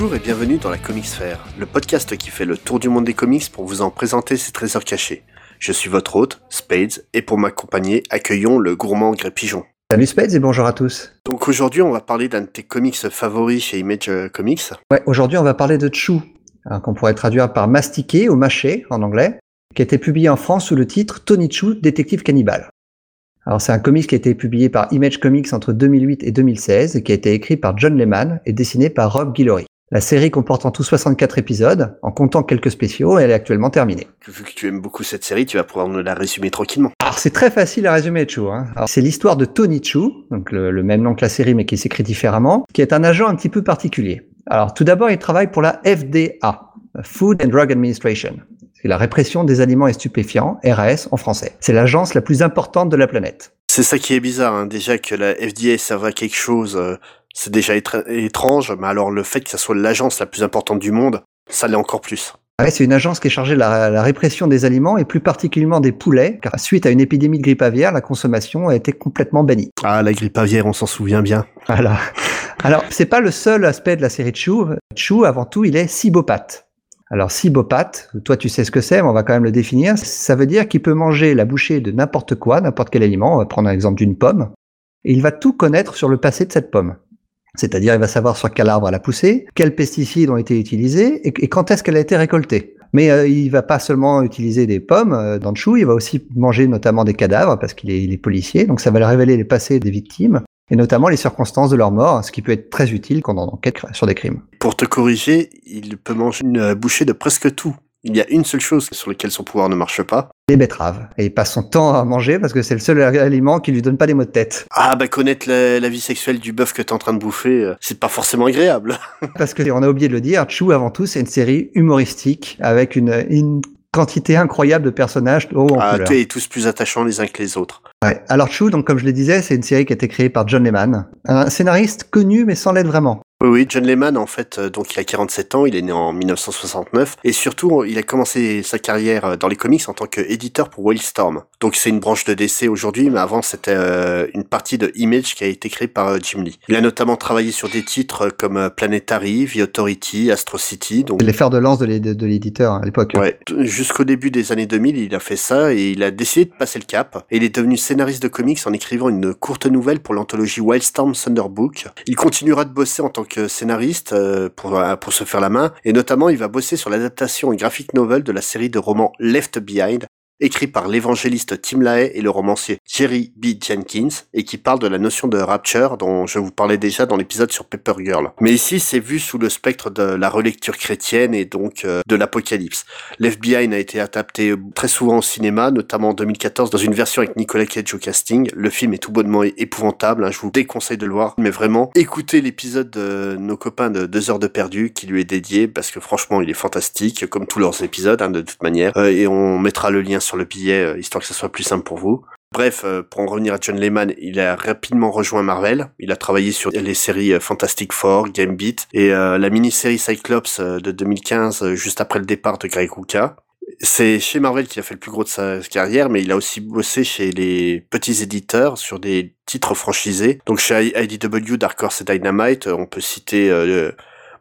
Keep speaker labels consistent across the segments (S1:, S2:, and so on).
S1: Bonjour et bienvenue dans la Comics Sphere, le podcast qui fait le tour du monde des comics pour vous en présenter ses trésors cachés. Je suis votre hôte, Spades, et pour m'accompagner, accueillons le gourmand Gré Pigeon.
S2: Salut Spades et bonjour à tous.
S1: Donc aujourd'hui, on va parler d'un de tes comics favoris chez Image euh, Comics.
S2: Ouais, aujourd'hui on va parler de Chou, hein, qu'on pourrait traduire par mastiqué ou mâché en anglais, qui a été publié en France sous le titre Tony Chou, détective cannibale. Alors c'est un comics qui a été publié par Image Comics entre 2008 et 2016 et qui a été écrit par John Lehman et dessiné par Rob Guillory. La série comporte en tout 64 épisodes, en comptant quelques spéciaux, et elle est actuellement terminée.
S1: Vu que tu aimes beaucoup cette série, tu vas pouvoir nous la résumer tranquillement.
S2: Alors c'est très facile à résumer Chou. Hein. C'est l'histoire de Tony Chou, donc le, le, même nom que la série mais qui s'écrit différemment, qui est un agent un petit peu particulier. Alors tout d'abord, il travaille pour la FDA, Food and Drug Administration. C'est la répression des aliments et stupéfiants, RAS en français. C'est l'agence la plus importante de la planète.
S1: C'est ça qui est bizarre, hein. déjà que la FDA serve à quelque chose, euh, c'est déjà étrange, mais alors le fait que ça soit l'agence la plus importante du monde, ça l'est encore plus.
S2: Ouais, c'est une agence qui est chargée de la, la, répression des aliments et plus particulièrement des poulets, car suite à une épidémie de grippe aviaire, la consommation a été complètement bannie.
S1: Ah, la grippe aviaire, on s'en souvient bien.
S2: Voilà. Alors, c'est pas le seul aspect de la série de Chou. Chou, avant tout, il est cibopathe. Alors, cibopathe, toi tu sais ce que c'est, mais on va quand même le définir. Ça veut dire qu'il peut manger la bouchée de n'importe quoi, n'importe quel aliment. On va prendre un exemple d'une pomme. Et il va tout connaître sur le passé de cette pomme. C'est-à-dire, il va savoir sur quel arbre elle a poussé, quels pesticides ont été utilisés et, quand est-ce qu'elle a été récoltée. Mais euh, il va pas seulement utiliser des pommes euh, dans le chou, il va aussi manger notamment des cadavres parce qu'il est, est policier. Donc ça va révéler les passés des victimes et notamment les circonstances de leur mort, ce qui peut être très utile quand on enquête sur des crimes.
S1: Pour te corriger, il peut manger une bouchée de presque tout. Il y a une seule chose sur laquelle son pouvoir ne marche pas.
S2: Les betteraves. Et il passe son temps à manger parce que c'est le seul aliment qui lui donne pas des maux de tête.
S1: Ah bah connaître la, la vie sexuelle du bœuf que t'es en train de bouffer, euh, c'est pas forcément agréable.
S2: parce que on a oublié de le dire, Chou avant tout c'est une série humoristique avec une, une quantité incroyable de personnages hauts en
S1: ah,
S2: couleur.
S1: et tous plus attachants les uns que les autres.
S2: Ouais. Alors Chou, donc comme je le disais, c'est une série qui a été créée par John Lehman, un scénariste connu mais sans l'être vraiment.
S1: Oui, oui, John Lehman, en fait, euh, donc il a 47 ans, il est né en 1969, et surtout, il a commencé sa carrière euh, dans les comics en tant qu'éditeur pour Wildstorm. Donc c'est une branche de DC aujourd'hui, mais avant c'était euh, une partie de Image qui a été créée par Jim Lee. Il a notamment travaillé sur des titres comme Planetary, The Authority, Astro City. Donc
S2: les fers de lance de l'éditeur à l'époque.
S1: Ouais, jusqu'au début des années 2000, il a fait ça et il a décidé de passer le cap. Et il est devenu scénariste de comics en écrivant une courte nouvelle pour l'anthologie Wildstorm Thunderbook. Il continuera de bosser en tant que scénariste euh, pour, pour se faire la main, et notamment il va bosser sur l'adaptation graphic novel de la série de romans Left Behind, écrit par l'évangéliste Tim LaHaye et le romancier Jerry B. Jenkins, et qui parle de la notion de rapture dont je vous parlais déjà dans l'épisode sur Paper Girl. Mais ici, c'est vu sous le spectre de la relecture chrétienne et donc euh, de l'apocalypse. L'FBI a été adapté très souvent au cinéma, notamment en 2014 dans une version avec Nicolas Cage au casting. Le film est tout bonnement épouvantable, hein, je vous déconseille de le voir, mais vraiment, écoutez l'épisode de nos copains de 2 heures de perdu qui lui est dédié, parce que franchement, il est fantastique, comme tous leurs épisodes, hein, de toute manière, euh, et on mettra le lien le billet, euh, histoire que ça soit plus simple pour vous. Bref, euh, pour en revenir à John Lehman, il a rapidement rejoint Marvel. Il a travaillé sur les séries euh, Fantastic Four, Gambit et euh, la mini-série Cyclops de 2015, euh, juste après le départ de Greg Rucka. C'est chez Marvel qu'il a fait le plus gros de sa carrière, mais il a aussi bossé chez les petits éditeurs sur des titres franchisés. Donc chez IDW, Dark Horse et Dynamite, on peut citer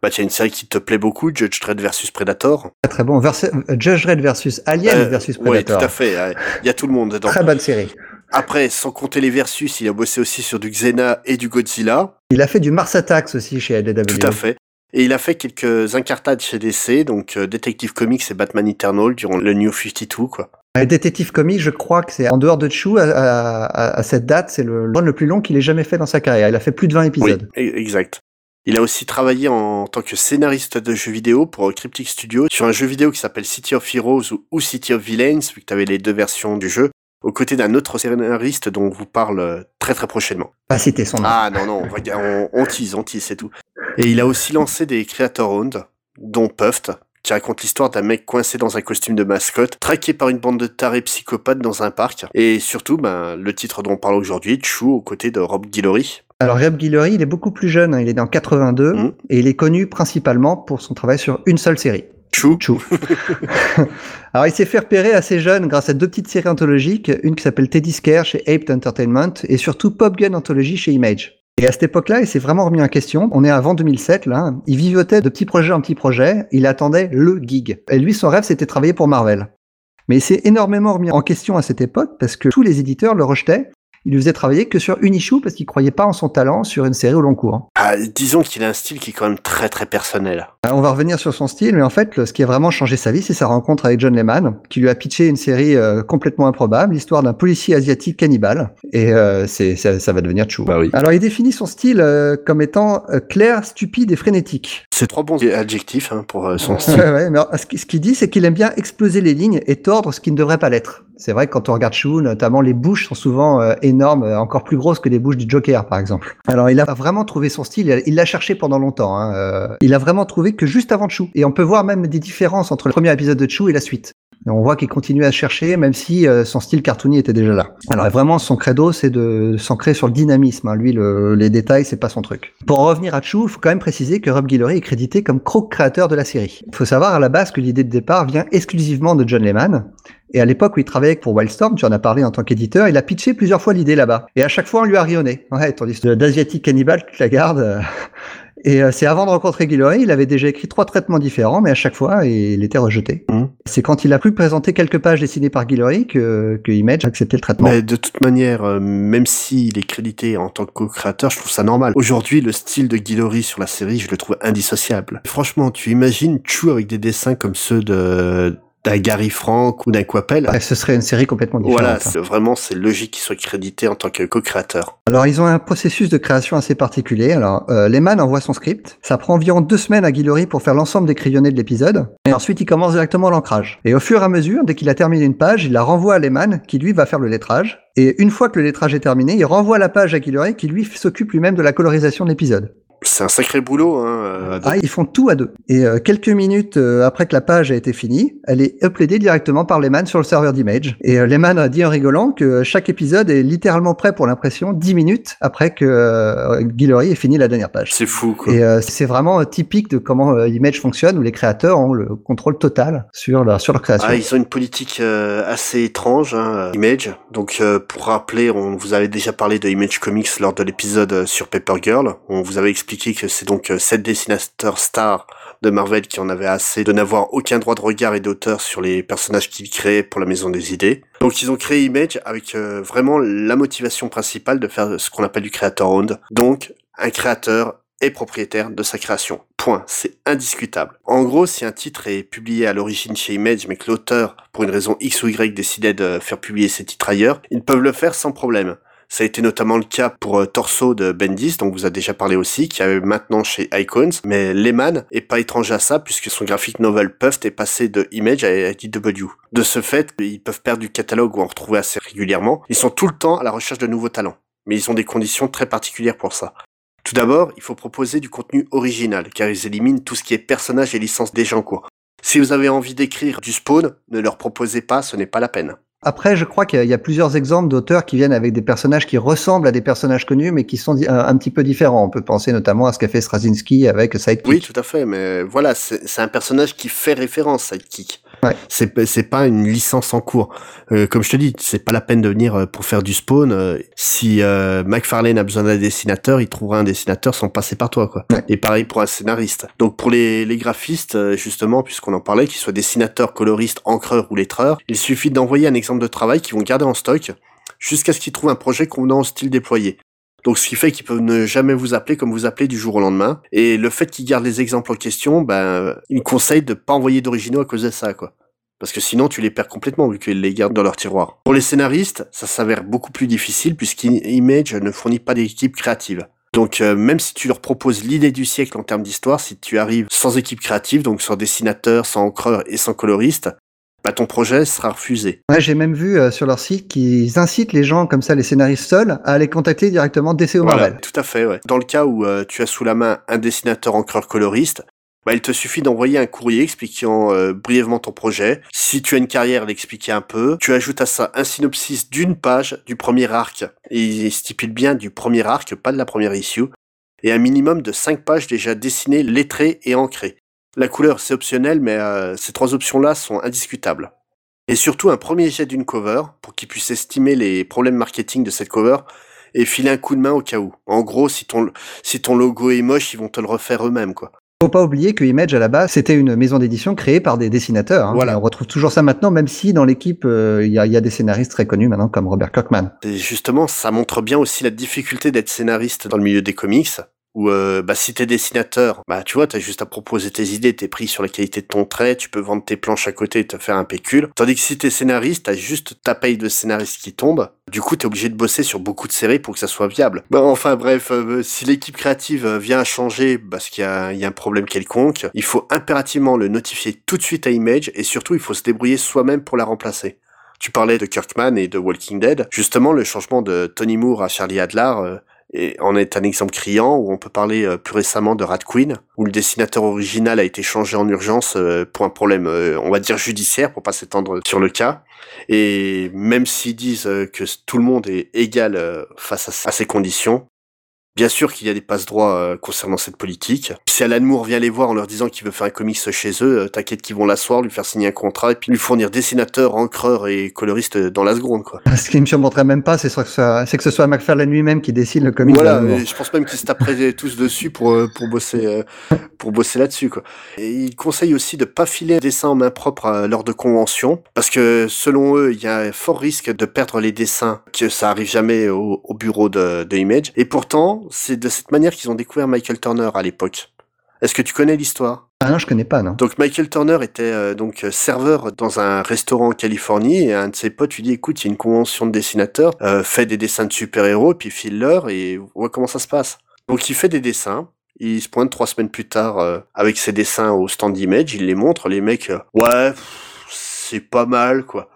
S1: bah tiens une série qui te plaît beaucoup, Judge Dredd versus Predator.
S2: Très, très bon. Versus, Judge Dredd versus Alien
S1: Euh,
S2: versus
S1: Oui,
S2: Predator.
S1: tout à fait. euh, Il y a tout le monde dedans.
S2: Très bonne série.
S1: Après, sans compter les versus, il a bossé aussi sur du Xena et du Godzilla.
S2: Il a fait du Mars Attacks aussi chez LDW.
S1: Tout à fait. Et il a fait quelques incartades chez DC, donc euh, Detective Comics et Batman Eternal durant le New 52, quoi.
S2: Euh, Détective Comics, je crois que c'est en dehors de Chou, à, à- à- à cette date, c'est le run le plus long qu'il ait jamais fait dans sa carrière. Il a fait plus de 20 épisodes.
S1: Oui, e- exact. Il a aussi travaillé en tant que scénariste de jeux vidéo pour Cryptic Studio sur un jeu vidéo qui s'appelle City of Heroes ou- City of Villains, vu que tu avais les deux versions du jeu, aux côtés d'un autre scénariste dont on vous parle euh, très très prochainement.
S2: Pas citer son nom.
S1: Ah non, non, on, on, on tease, on tease, c'est tout. Et il a aussi lancé des Creator Owned, dont Puffed, qui raconte l'histoire d'un mec coincé dans un costume de mascotte, traqué par une bande de tarés psychopathes dans un parc. Et surtout, ben, le titre dont on parle aujourd'hui, Chou, aux côtés de Rob Guillory.
S2: Alors Reb Guillory, il est beaucoup plus jeune, hein, il est né en 82
S1: Mhm.
S2: et il est connu principalement pour son travail sur une seule série.
S1: Chou.
S2: Chou. Alors il s'est fait repérer assez jeune grâce à deux petites séries anthologiques, une qui s'appelle Teddy Scare chez Ape Entertainment et surtout Pop Gun Anthology chez Image. Et à cette époque-là, il s'est vraiment remis en question. On est avant 2007, là. Il vivotait de petit projet en petit projet. Il attendait le gig. Et lui, son rêve, c'était de travailler pour Marvel. Mais il s'est énormément remis en question à cette époque parce que tous les éditeurs le rejetaient il ne faisait travailler que sur une issue parce qu'il croyait pas en son talent sur une série au long cours.
S1: Ah, disons qu'il a un style qui est quand même très très personnel.
S2: Euh, on va revenir sur son style, mais en fait, ce qui a vraiment changé sa vie, c'est sa rencontre avec John Lehman, qui lui a pitché une série euh, complètement improbable, l'histoire d'un policier asiatique cannibale, et euh, c'est ça, ça, va devenir Chou.
S1: Bah oui.
S2: Alors, il définit son style comme étant clair, stupide et frénétique.
S1: C'est trois bons adjectifs hein, pour son style.
S2: ouais, ouais, mais ce qu'il dit, c'est qu'il aime bien exploser les lignes et tordre ce qui ne devrait pas l'être. C'est vrai que quand on regarde Chou, notamment les bouches sont souvent euh, énormes, euh, encore plus grosses que les bouches du Joker, par exemple. Alors il a vraiment trouvé son style, il l'a cherché pendant longtemps. Hein, euh, il a vraiment trouvé que juste avant Chou. Et on peut voir même des différences entre le premier épisode de Chou et la suite. On voit qu'il continue à chercher, même si son style cartoony était déjà là. Alors vraiment, son credo, c'est de s'ancrer sur le dynamisme. Hein. Lui, le, les détails, c'est pas son truc. Pour revenir à Chou, il faut quand même préciser que Rob Guillory est crédité comme co-créateur de la série. Il faut savoir à la base que l'idée de départ vient exclusivement de John Lehman, et à l'époque où il travaillait pour Wildstorm, tu en as parlé en tant qu'éditeur, il a pitché plusieurs fois l'idée là-bas. Et à chaque fois, on lui a rionné. Ouais, tandis que d'Asiatique Cannibal, tu la gardes. Et euh, c'est avant de rencontrer Guillory, il avait déjà écrit trois traitements différents, mais à chaque fois, il était rejeté. Mmh. C'est quand il a pu présenter quelques pages dessinées par Guillory que, que Image a accepté le traitement.
S1: Mais de toute manière, euh, même s'il est crédité en tant que co-créateur, je trouve ça normal. Aujourd'hui, le style de Guillory sur la série, je le trouve indissociable. Franchement, tu imagines Chou avec des dessins comme ceux de d'un Gary Frank ou d'un Quapel.
S2: ce serait une série complètement différente.
S1: Voilà, vraiment, c'est logique qu'il soit crédité en tant que co-créateur.
S2: Alors, ils ont un processus de création assez particulier. Alors, euh, Lehman envoie son script. Ça prend environ deux semaines à Guillory pour faire l'ensemble des crayonnés de l'épisode. Et ensuite, il commence directement l'ancrage. Et au fur et à mesure, dès qu'il a terminé une page, il la renvoie à Lehman, qui lui va faire le lettrage. Et une fois que le lettrage est terminé, il renvoie la page à Guillory, qui lui s'occupe lui-même de la colorisation de l'épisode
S1: c'est un sacré boulot. Hein,
S2: euh, ah, ils font tout à deux. Et euh, quelques minutes euh, après que la page a été finie, elle est uploadée directement par Lehman sur le serveur d'Image. Et Lehman a dit en rigolant que chaque épisode est littéralement prêt pour l'impression 10 minutes après que Guillory ait fini la dernière page.
S1: C'est fou. Quoi.
S2: Et c'est vraiment typique de comment Image fonctionne, où les créateurs ont le contrôle total sur leur sur leur création.
S1: Ah, ils ont une politique assez étrange, hein, Image. Donc pour rappeler, on vous avait déjà parlé de Image Comics lors de l'épisode sur Paper Girl. On vous avait expliqué que c'est donc euh, sept dessinateurs stars de Marvel qui en avaient assez de n'avoir aucun droit de regard et d'auteur sur les personnages qu'ils créaient pour la Maison des Idées. Donc ils ont créé Image avec euh, vraiment la motivation principale de faire ce qu'on appelle du creator owned. Donc un créateur est propriétaire de sa création. Point. C'est indiscutable. En gros, si un titre est publié à l'origine chez Image, mais que l'auteur, pour une raison X ou Y, décidait de faire publier ses titres ailleurs, ils peuvent le faire sans problème. Ça a été notamment le cas pour euh, Torso de Bendis, dont vous a déjà parlé aussi, qui est maintenant chez Icons. Mais Lehman est pas étranger à ça, puisque son graphique novel Puff est passé de Image à IDW. De ce fait, ils peuvent perdre du catalogue ou en retrouver assez régulièrement. Ils sont tout le temps à la recherche de nouveaux talents. Mais ils ont des conditions très particulières pour ça. Tout d'abord, il faut proposer du contenu original, car ils éliminent tout ce qui est personnage et licence déjà en cours. Si vous avez envie d'écrire du spawn, ne leur proposez pas, ce n'est pas la peine.
S2: Après, je crois qu'il y, a plusieurs exemples d'auteurs qui viennent avec des personnages qui ressemblent à des personnages connus, mais qui sont un, petit peu différents. On peut penser notamment à ce qu'a fait Straczynski avec Sidekick.
S1: Oui, tout à fait, mais voilà, c'est un personnage qui fait référence Sidekick.
S2: Ouais.
S1: C'est c'est pas une licence en cours. Euh, comme je te dis, c'est pas la peine de venir euh, pour faire du spawn. Euh, si euh, McFarlane a besoin d'un dessinateur, il trouvera un dessinateur sans passer par toi, quoi. Et pareil pour un scénariste. Donc pour les, les graphistes, justement, puisqu'on en parlait, qu'ils soient dessinateurs, coloristes, encreurs ou lettreurs, il suffit d'envoyer un exemple de travail qu'ils vont garder en stock jusqu'à ce qu'ils trouvent un projet convenant au style déployé. Donc ce qui fait qu'ils peuvent ne jamais vous appeler comme vous appelez du jour au lendemain. Et le fait qu'ils gardent les exemples en question, ben, ils conseillent de pas envoyer d'originaux à cause de ça, quoi. Parce que sinon, tu les perds complètement vu qu'ils les gardent dans leur tiroir. Pour les scénaristes, ça s'avère beaucoup plus difficile puisqu'Image ne fournit pas d'équipe créative. Donc euh, même si tu leur proposes l'idée du siècle en termes d'histoire, si tu arrives sans équipe créative, donc sans dessinateur, sans encreur et sans coloriste, bah, ton projet sera refusé.
S2: Ouais, j'ai même vu euh, sur leur site qu'ils incitent les gens comme ça, les scénaristes seuls, à aller contacter directement DC ou Marvel.
S1: Tout à fait, ouais. Dans le cas où euh, tu as sous la main un dessinateur encreur coloriste, bah, il te suffit d'envoyer un courrier expliquant euh, brièvement ton projet. Si tu as une carrière, l'expliquer un peu. Tu ajoutes à ça un synopsis d'une page du premier arc. Et il stipule bien du premier arc, pas de la première issue. Et un minimum de 5 pages déjà dessinées, lettrées et ancrées. La couleur, c'est optionnel, mais euh, ces trois options-là sont indiscutables. Et surtout un premier jet d'une cover, pour qu'il puisse estimer les problèmes marketing de cette cover, et filer un coup de main au cas où. En gros, si ton, si ton logo est moche, ils vont te le refaire eux-mêmes, quoi.
S2: Faut pas oublier que Image à la base c'était une maison d'édition créée par des dessinateurs. Hein.
S1: Voilà.
S2: On retrouve toujours ça maintenant, même si dans l'équipe euh, il y, a, y, a, des scénaristes très connus maintenant comme Robert Kirkman.
S1: Et justement, ça montre bien aussi la difficulté d'être scénariste dans le milieu des comics. Ou euh, bah, si t'es dessinateur, bah tu vois, t'as juste à proposer tes idées, t'es pris sur la qualité de ton trait, tu peux vendre tes planches à côté et te faire un pécule. Tandis que si t'es scénariste, t'as juste ta paye de scénariste qui tombe. Du coup, t'es obligé de bosser sur beaucoup de séries pour que ça soit viable. Bah, enfin bref, euh, si l'équipe créative vient à changer parce qu'il y a, y a un problème quelconque, il faut impérativement le notifier tout de suite à Image et surtout il faut se débrouiller soi-même pour la remplacer. Tu parlais de Kirkman et de Walking Dead. Justement, le changement de Tony Moore à Charlie Adler euh, et en est un exemple criant où on peut parler euh, plus récemment de Rat Queen, où le dessinateur original a été changé en urgence euh, pour un problème, euh, on va dire judiciaire, pour pas s'étendre sur le cas. Et même s'ils disent que tout le monde est égal face à, à ces conditions, Bien sûr qu'il y a des passe-droits euh, concernant cette politique. Si Alan Moore vient les voir en leur disant qu'il veut faire un comics chez eux, euh, t'inquiète qu'ils vont l'asseoir, lui faire signer un contrat et puis lui fournir dessinateur, encreur et coloriste dans la seconde, quoi.
S2: Ce qui me surmontrait même pas, c'est que, ce soit McFarlane lui-même qui dessine le comics.
S1: Voilà, je pense même qu'ils se taperaient tous dessus pour, euh, pour bosser, pour bosser là-dessus, quoi. Et il conseille aussi de pas filer un dessin en main propre lors de conventions, parce que selon eux, il y a un fort risque de perdre les dessins, que ça arrive jamais au, au bureau de, de Image. Et pourtant, c'est de cette manière qu'ils ont découvert Michael Turner à l'époque. Est-ce que tu connais l'histoire?
S2: Ah non, je connais pas, non.
S1: Donc Michael Turner était euh, donc serveur dans un restaurant en Californie et un de ses potes lui dit écoute, il y a une convention de dessinateurs, euh, fais des dessins de super-héros puis file-leur et vois comment ça se passe. Donc il fait des dessins, il se pointe trois semaines plus tard euh, avec ses dessins au stand image, il les montre, les mecs ouais, c'est pas mal quoi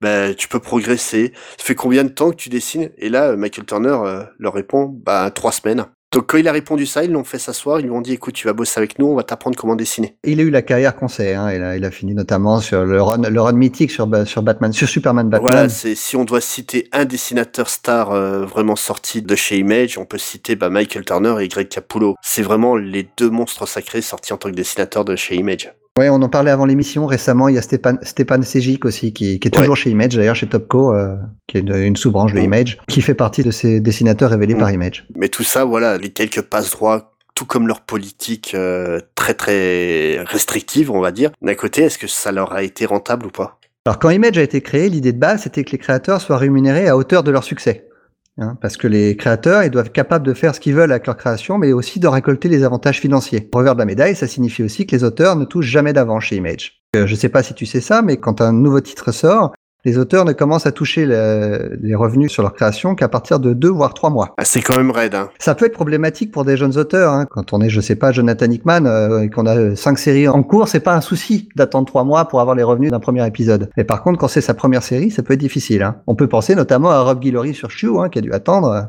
S1: ben tu peux progresser. Ça fait combien de temps que tu dessines? Et là, Michael Turner euh, leur répond, bah trois semaines. Donc quand il a répondu ça, ils l'ont fait s'asseoir, ils lui ont dit écoute, tu vas bosser avec nous, on va t'apprendre comment dessiner.
S2: Il a eu la carrière qu'on sait, hein. il, a, il a fini notamment sur le run, le run mythique sur, sur Batman, sur Superman Batman.
S1: Voilà, c'est si on doit citer un dessinateur star euh, vraiment sorti de chez Image, on peut citer bah, Michael Turner et Greg Capullo. C'est vraiment les deux monstres sacrés sortis en tant que dessinateur de chez Image.
S2: Ouais, on en parlait avant l'émission. Récemment, il y a Stepan, Stepan Sejic aussi, qui, qui est toujours ouais. chez Image, d'ailleurs chez Topco, euh, qui est une, une sous-branche de Image, qui fait partie de ces dessinateurs révélés mmh. par Image.
S1: Mais tout ça, voilà, les quelques passe droits, tout comme leur politique euh, très très restrictive, on va dire. D'un côté, est-ce que ça leur a été rentable ou pas?
S2: Alors, quand Image a été créé, l'idée de base, c'était que les créateurs soient rémunérés à hauteur de leur succès. Hein, parce que les créateurs, ils doivent être capables de faire ce qu'ils veulent avec leur création, mais aussi de récolter les avantages financiers. Revers de la médaille, ça signifie aussi que les auteurs ne touchent jamais d'avant chez Image. Euh, je sais pas si tu sais ça, mais quand un nouveau titre sort, les auteurs ne commencent à toucher le, les revenus sur leur création qu'à partir de deux voire trois mois.
S1: Ah, c'est quand même raide. Hein.
S2: Ça peut être problématique pour des jeunes auteurs. Hein. Quand on est, je sais pas, Jonathan Hickman euh, et qu'on a cinq séries en cours, c'est pas un souci d'attendre trois mois pour avoir les revenus d'un premier épisode. Mais par contre, quand c'est sa première série, ça peut être difficile. Hein. On peut penser notamment à Rob Guillory sur Chew, qui a dû attendre euh,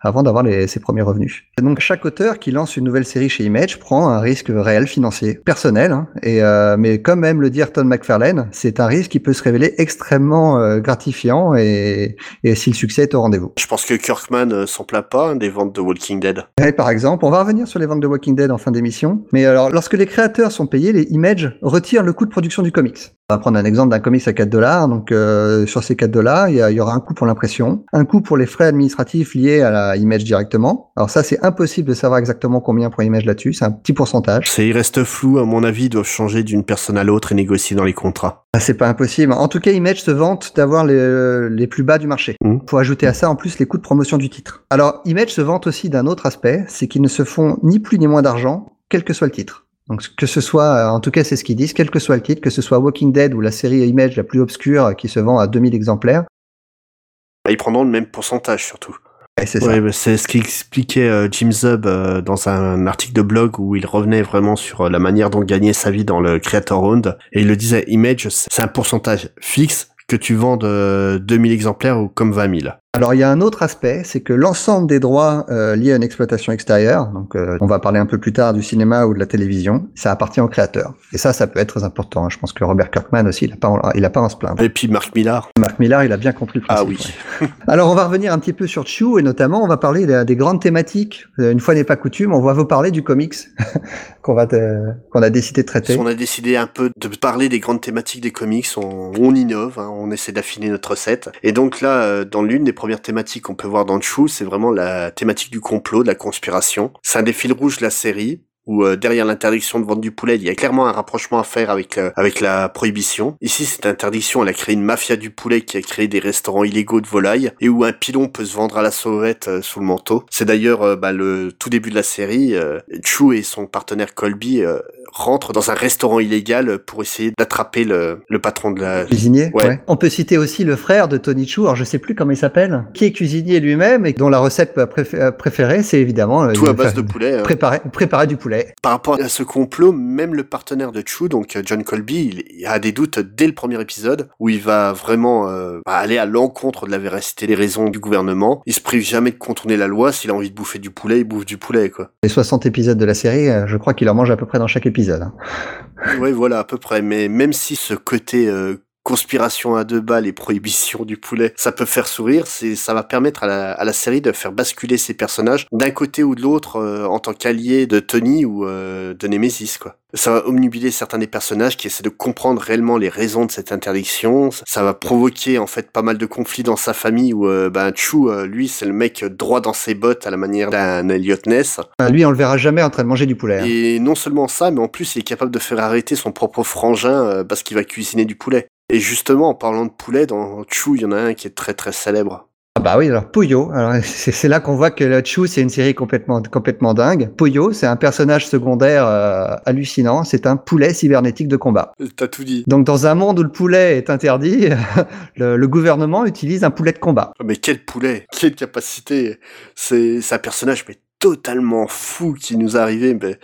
S2: avant d'avoir ses premiers revenus. Et donc chaque auteur qui lance une nouvelle série chez Image prend un risque réel financier, personnel. Et euh, mais comme même le dit Ayrton McFarlane, c'est un risque qui peut se révéler extrêmement euh, gratifiant et, et, si le succès est au rendez-vous.
S1: Je pense que Kirkman euh, s'en plaint pas hein, des ventes de Walking Dead.
S2: Et par exemple, on va revenir sur les ventes de Walking Dead en fin d'émission. Mais alors, lorsque les créateurs sont payés, les Image retirent le coût de production du comics. On va prendre un exemple d'un comics à 4 dollars. Donc, euh, sur ces 4 dollars, il y, y, aura un coût pour l'impression, un coût pour les frais administratifs liés à la Image directement. Alors ça, c'est impossible de savoir exactement combien pour Image là-dessus. C'est un petit pourcentage.
S1: C'est, il reste flou. À mon avis, ils doivent changer d'une personne à l'autre et négocier dans les contrats.
S2: Ah, c'est pas impossible. En tout cas, Image se vante d'avoir les, les, plus bas du marché. Mmh. Faut ajouter à ça en plus les coûts de promotion du titre. Alors, Image se vante aussi d'un autre aspect, c'est qu'ils ne se font ni plus ni moins d'argent, quel que soit le titre. Donc que ce soit, en tout cas c'est ce qu'ils disent, quel que soit le titre, que ce soit Walking Dead ou la série Image la plus obscure qui se vend à 2000 exemplaires.
S1: Bah, ils prendront le même pourcentage surtout.
S2: Ouais, c'est
S1: bah, ce qu'expliquait euh, Jim Zub euh, dans un article de blog où il revenait vraiment sur euh, la manière dont gagner sa vie dans le Creator Round. Et il le disait, Image, c'est un pourcentage fixe que tu vends de 2000 exemplaires ou comme 20 000.
S2: Alors il y a un autre aspect, c'est que l'ensemble des droits euh, liés à une exploitation extérieure, donc euh, on va parler un peu plus tard du cinéma ou de la télévision, ça appartient au créateur. Et ça, ça peut être très important. Hein. Je pense que Robert Kirkman aussi, il a pas, il a pas à se plaindre.
S1: Et puis Marc Millar.
S2: Marc Millar, il a bien compris le principe.
S1: Ah oui.
S2: Ouais. Alors on va revenir un petit peu sur Chew et notamment on va parler des, des grandes thématiques. Euh, une fois n'est pas coutume, on va vous parler du comics qu'on va qu'on a décidé de traiter.
S1: On a décidé un peu de parler des grandes thématiques des comics. On, on innove, hein, on essaie d'affiner notre recette. Et donc là, dans l'une des premières thématiques qu'on peut voir dans Chou, c'est vraiment la thématique du complot, de la conspiration. C'est un des fils rouges de la série où euh, derrière l'interdiction de vendre du poulet, il y a clairement un rapprochement à faire avec euh, avec la prohibition. Ici, cette interdiction, elle a créé une mafia du poulet qui a créé des restaurants illégaux de volailles et où un pilon peut se vendre à la sauvette euh, sous le manteau. C'est d'ailleurs bah, le tout début de la série. Chou et son partenaire Colby rentrent dans un restaurant illégal pour essayer d'attraper le, le patron de la
S2: cuisinier. Ouais. On peut citer aussi le frère de Tony Chou, alors je sais plus comment il s'appelle, qui est cuisinier lui-même et dont la recette préférée, c'est évidemment
S1: tout à base de poulet.
S2: Hein. Préparer, préparer du poulet.
S1: Par rapport à ce complot, même le partenaire de Chu, donc John Colby, il a des doutes dès le premier épisode où il va vraiment euh, bah, aller à l'encontre de la véracité des raisons du gouvernement. Il se prive jamais de contourner la loi. S'il a envie de bouffer du poulet, il bouffe du poulet, quoi.
S2: Les 60 épisodes de la série, euh, je crois qu'il en mange à peu près dans chaque épisode. Hein.
S1: Oui, voilà, à peu près. Mais même si ce côté euh, conspiration à deux balles et prohibition du poulet, ça peut faire sourire, c'est ça va permettre à la, à la, série de faire basculer ses personnages d'un côté ou de l'autre euh, en tant qu'allié de Tony ou euh, de Nemesis quoi. Ça va omnubiler certains des personnages qui essaient de comprendre réellement les raisons de cette interdiction. Ça va provoquer en fait pas mal de conflits dans sa famille où euh, ben Chu, lui, c'est le mec droit dans ses bottes à la manière d'un Elliot Ness.
S2: Ah, lui, on le verra jamais en train de manger du poulet. Hein.
S1: Et non seulement ça, mais en plus, il est capable de faire arrêter son propre frangin parce qu'il va cuisiner du poulet. Et justement, en parlant de poulet, dans Chou, il y en a un qui est très très célèbre.
S2: Ah bah oui, alors Puyo, alors c'est là qu'on voit que la Chou c'est une série complètement complètement dingue. Puyo, c'est un personnage secondaire euh, hallucinant, c'est un poulet cybernétique de combat.
S1: T'as tout dit.
S2: Donc dans un monde où le poulet est interdit, le, le, gouvernement utilise un poulet de combat.
S1: Ah, mais quel poulet, quelle capacité? C'est un personnage mais totalement fou qui nous est arrivé. Mais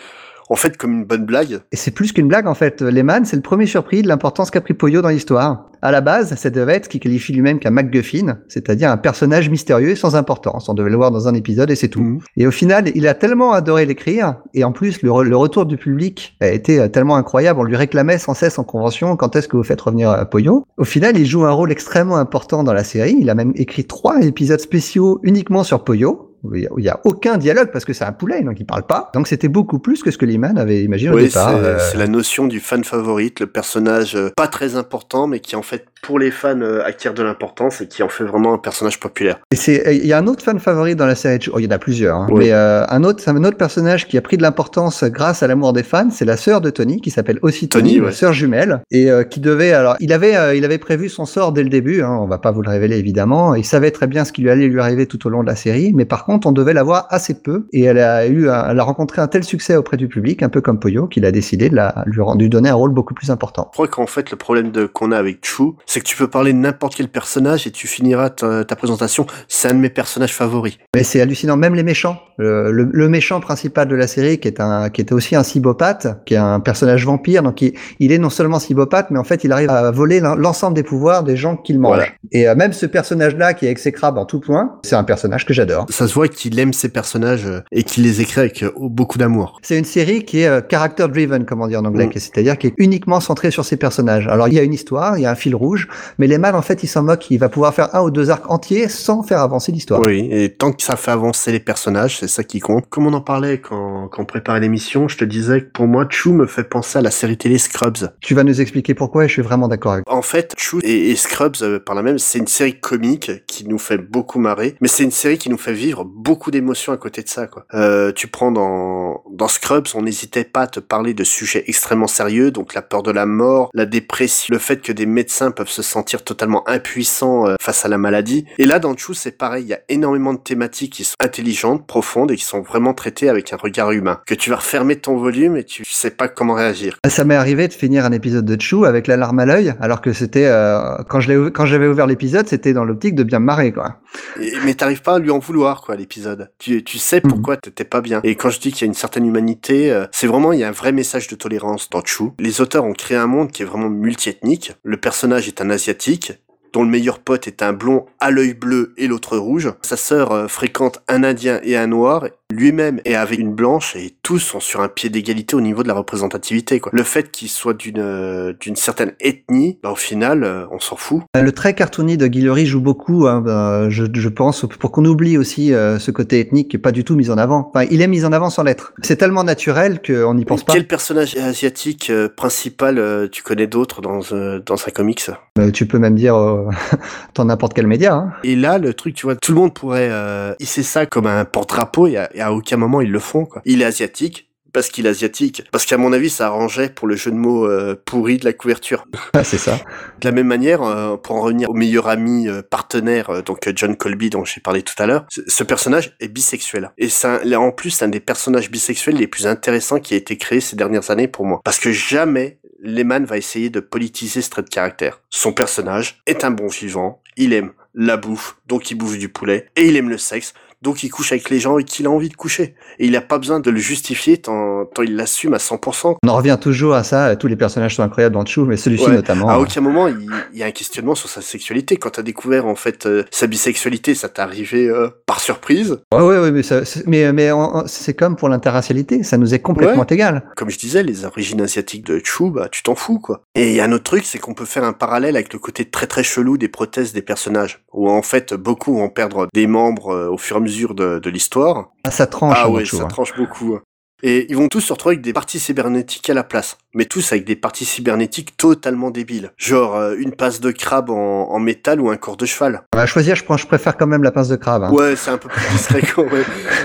S1: en fait comme une bonne blague.
S2: Et c'est plus qu'une blague en fait. Lehman, c'est le premier surpris de l'importance qu'a pris Poyo dans l'histoire. À la base, ça devait être ce qu'il qualifie lui-même qu'un MacGuffin, c'est-à-dire un personnage mystérieux et sans importance. On devait le voir dans un épisode et c'est tout. Mhm. Et au final, il a tellement adoré l'écrire, et en plus, le, retour du public a été euh, tellement incroyable. On lui réclamait sans cesse en convention quand est-ce que vous faites revenir euh, Poyo? Au final, il joue un rôle extrêmement important dans la série. Il a même écrit trois épisodes spéciaux uniquement sur Poyo il n'y a, aucun dialogue parce que c'est un poulet, donc il parle pas. Donc c'était beaucoup plus que ce que Lehman avait imaginé au départ.
S1: C'est, euh. c'est la notion du fan favorite, le personnage euh, pas très important, mais qui en fait pour les fans euh, acquiert de l'importance et qui en fait vraiment un personnage populaire.
S2: Et c'est, il y a un autre fan favori dans la série. Oh, il y en a plusieurs, hein. mais un autre, un autre personnage qui a pris de l'importance grâce à l'amour des fans, c'est la sœur de Tony qui s'appelle aussi Tony, la sœur jumelle, et qui devait alors, il avait, il avait prévu son sort dès le début. Hein, on va pas vous le révéler évidemment. Il savait très bien ce qui lui allait lui arriver tout au long de la série, mais par contre on devait la voir assez peu et elle a eu, elle a rencontré un tel succès auprès du public, un peu comme Poyo, qu'il a décidé de la, lui, donner un rôle beaucoup plus important.
S1: Je crois qu'en fait, le problème qu'on a avec Chu, c'est que tu peux parler de n'importe quel personnage et tu finiras ta, présentation, c'est un de mes personnages favoris.
S2: Mais c'est hallucinant, même les méchants. Le, méchant principal de la série, qui est un, qui était aussi un cybopathe, qui est un personnage vampire, donc il, il est non seulement cybopathe, mais en fait, il arrive à voler l'ensemble des pouvoirs des gens qu'il mange. Et euh, même ce personnage-là, qui est exécrable en tout point, c'est un personnage que j'adore.
S1: Ça se voit qu'il aime ses personnages euh, et qu'il les écrit avec euh, beaucoup d'amour.
S2: C'est une série qui est euh, character driven, comme on dit en anglais, mm. c'est-à-dire qui est uniquement centrée sur ses personnages. Alors il y a une histoire, il y a un fil rouge, mais les en fait, il s'en moque. Il va pouvoir faire un ou deux arcs entiers sans faire avancer l'histoire.
S1: Oui, et tant que ça fait avancer les personnages, c'est ça qui compte. Comme on en parlait quand, quand on préparait l'émission, je te disais que pour moi, Chou me fait penser à la série télé Scrubs.
S2: Tu vas nous expliquer pourquoi et je suis vraiment d'accord avec
S1: toi. En fait, Chou et, Scrubs, par la même, c'est une série comique qui nous fait beaucoup marrer, mais c'est une série qui nous fait vivre beaucoup d'émotions à côté de ça. Quoi. Euh, tu prends dans, dans Scrubs, on n'hésitait pas à te parler de sujets extrêmement sérieux, donc la peur de la mort, la dépression, le fait que des médecins peuvent se sentir totalement impuissants euh, face à la maladie. Et là, dans Chou, c'est pareil, il y a énormément de thématiques qui sont intelligentes, profondes et qui sont vraiment traitées avec un regard humain. Que tu vas refermer ton volume et tu sais pas comment réagir.
S2: Ça m'est arrivé de finir un épisode de Chou avec la larme à l'œil, alors que c'était euh, quand j'avais ouvert l'épisode, c'était dans l'optique de bien me marrer quoi.
S1: Et, mais t'arrives pas à lui en vouloir quoi l'épisode. Tu, tu sais pourquoi t'étais pas bien. Et quand je dis qu'il y a une certaine humanité, euh, c'est vraiment, il y a un vrai message de tolérance dans Chou. Les auteurs ont créé un monde qui est vraiment multiethnique. Le personnage est un asiatique dont le meilleur pote est un blond à l'œil bleu et l'autre rouge. Sa sœur euh, fréquente un indien et un noir lui-même est avec une blanche et tous sont sur un pied d'égalité au niveau de la représentativité. Quoi. Le fait qu'il soit d'une euh, d'une certaine ethnie, bah, au final, euh, on s'en fout.
S2: Le trait cartoony de Guillory joue beaucoup, hein, bah, je, je, pense, pour qu'on oublie aussi euh, ce côté ethnique qui est pas du tout mis en avant. Enfin, il est mis en avant sans l'être. C'est tellement naturel qu'on n'y pense pas.
S1: Quel personnage asiatique principal tu connais d'autres dans, dans un comics?
S2: Euh, tu peux même dire euh, dans n'importe quel média. Hein.
S1: Et là, le truc, tu vois, tout le monde pourrait euh, hisser ça comme un porte-drapeau et, et à, aucun moment ils le font. Quoi. Il est asiatique, parce qu'il est asiatique. Parce qu'à mon avis, ça arrangeait pour le jeu de mots euh, pourri de la couverture.
S2: Ah, c'est ça.
S1: De la même manière, euh, pour en revenir au meilleur ami euh, partenaire, donc John Colby dont j'ai parlé tout à l'heure, ce- personnage est bisexuel. Et c'est en plus c'est un des personnages bisexuels les plus intéressants qui a été créé ces dernières années pour moi. Parce que jamais Lehman va essayer de politiser ce trait de caractère. Son personnage est un bon vivant, il aime la bouffe, donc il bouffe du poulet, et il aime le sexe, donc il couche avec les gens et qu'il a envie de coucher. Et il n'a pas besoin de le justifier tant, tant il l'assume à 100%.
S2: On en revient toujours à ça. Tous les personnages sont incroyables dans Chou, mais celui-ci
S1: Ouais.
S2: notamment.
S1: À
S2: euh,
S1: aucun moment il, il y a un questionnement sur sa sexualité. Quand t'as découvert en fait euh, sa bisexualité, ça t'est arrivé euh, par surprise.
S2: Ouais, ouais, ouais, mais, ça- c'est- mais, mais c'est comme pour l'interracialité, ça nous est complètement égal.
S1: Comme je disais, les origines asiatiques de Chu, bah tu t'en fous quoi. Et il y a un autre truc, c'est qu'on peut faire un parallèle avec le côté très très chelou des prothèses des personnages, où en fait beaucoup vont perdre des membres euh, au fur et à mesure de, de l'histoire.
S2: Ah, ça tranche
S1: Ah ouais, ça
S2: hein.
S1: tranche beaucoup. Et ils vont tous se retrouver avec des parties cybernétiques à la place. Mais tous avec des parties cybernétiques totalement débiles. Genre euh, une passe de crabe en, en métal ou un corps de cheval.
S2: À choisir, je, prends, je préfère quand même la pince de crabe. hein.
S1: Ouais, c'est un peu plus discret quand même.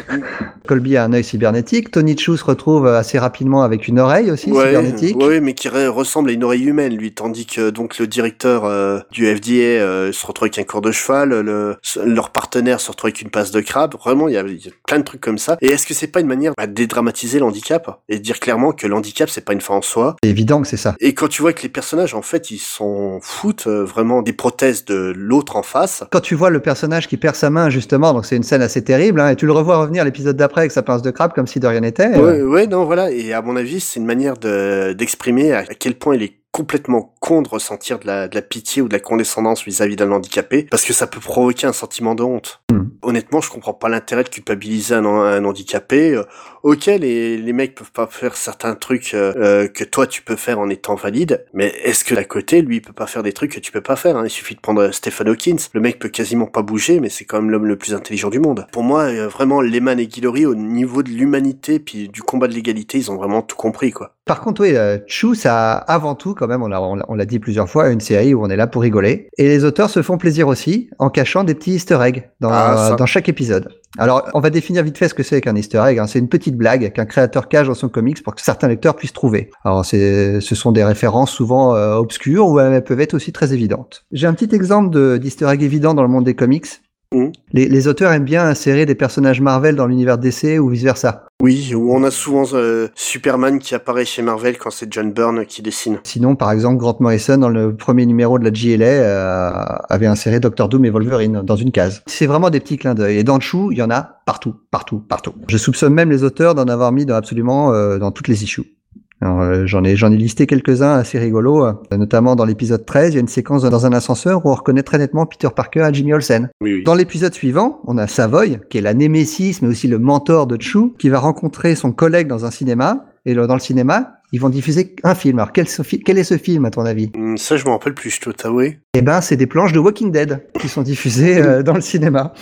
S2: Colby a un œil cybernétique. Tony Chou se retrouve assez rapidement avec une oreille aussi
S1: ouais,
S2: cybernétique.
S1: ouais, mais qui re- ressemble à une oreille humaine, lui, tandis que donc le directeur euh, du FDA euh, se retrouve avec un corps de cheval, le, leur partenaire se retrouve avec une passe de crabe. Vraiment, il y, a, il y a plein de trucs comme ça. Et est-ce que c'est pas une manière bah, de dédramatiser l'handicap et de dire clairement que l'handicap c'est pas une fin en soi?
S2: C'est évident que c'est ça.
S1: Et quand tu vois que les personnages, en fait, ils s'en foutent euh, vraiment des prothèses de l'autre en face.
S2: Quand tu vois le personnage qui perd sa main justement, donc c'est une scène assez terrible, hein, et tu le revois revenir l'épisode d'après avec sa pince de crabe comme si de rien n'était. euh,
S1: Ouais, ouais, non, voilà. Et à mon avis, c'est une manière de d'exprimer à, à quel point il est complètement con de ressentir de la, de la pitié ou de la condescendance vis-à-vis d'un handicapé, parce que ça peut provoquer un sentiment de honte.
S2: Hmm.
S1: Honnêtement, je comprends pas l'intérêt de culpabiliser un, un handicapé. Euh, ok, les, les mecs peuvent pas faire certains trucs euh, euh, que toi tu peux faire en étant valide, mais est-ce que l'à côté, lui, il peut pas faire des trucs que tu peux pas faire hein? Il suffit de prendre Stephen Hawkins. Le mec peut quasiment pas bouger, mais c'est quand même l'homme le plus intelligent du monde. Pour moi, euh, vraiment, Lehman et Guillory, au niveau de l'humanité puis du combat de l'égalité, ils ont vraiment tout compris, quoi.
S2: Par contre, oui, euh, Chou, ça a avant tout, quand même, on l'a, on l'a- dit plusieurs fois, une série où on est là pour rigoler. Et les auteurs se font plaisir aussi en cachant des petits easter eggs dans,
S1: Ah,
S2: dans chaque épisode. Alors, on va définir vite fait ce que c'est qu'un easter egg. hein. C'est une petite blague qu'un créateur cache dans son comics pour que certains lecteurs puissent trouver. Alors, ce sont des références souvent euh, obscures ou elles peuvent être aussi très évidentes. J'ai un petit exemple de, d'easter egg évident dans le monde des comics.
S1: Mhm.
S2: Les, les auteurs aiment bien insérer des personnages Marvel dans l'univers DC ou vice-versa.
S1: Oui, où on a souvent euh, Superman qui apparaît chez Marvel quand c'est John Byrne qui dessine.
S2: Sinon, par exemple, Grant Morrison, dans le premier numéro de la GLA, euh, avait inséré Doctor Doom et Wolverine dans une case. C'est vraiment des petits clins d'œil. Et dans Chou, il y en a partout, partout, partout. Je soupçonne même les auteurs d'en avoir mis dans absolument euh, dans toutes les issues. Alors, euh, J'en ai, j'en ai listé quelques-uns assez rigolos, euh, notamment dans l'épisode 13, il y a une séquence dans un ascenseur où on reconnaît très nettement Peter Parker à Jimmy Olsen.
S1: Oui, oui.
S2: Dans l'épisode suivant, on a Savoy, qui est la némésis, mais aussi le mentor de Chou, qui va rencontrer son collègue dans un cinéma. Et dans le cinéma, ils vont diffuser un film. Alors, quel, quel est ce film, à ton avis?
S1: Hum, Ça, je me rappelle plus, je dois t'avouer.
S2: Eh ben, c'est des planches de Walking Dead qui sont diffusées euh, dans le cinéma.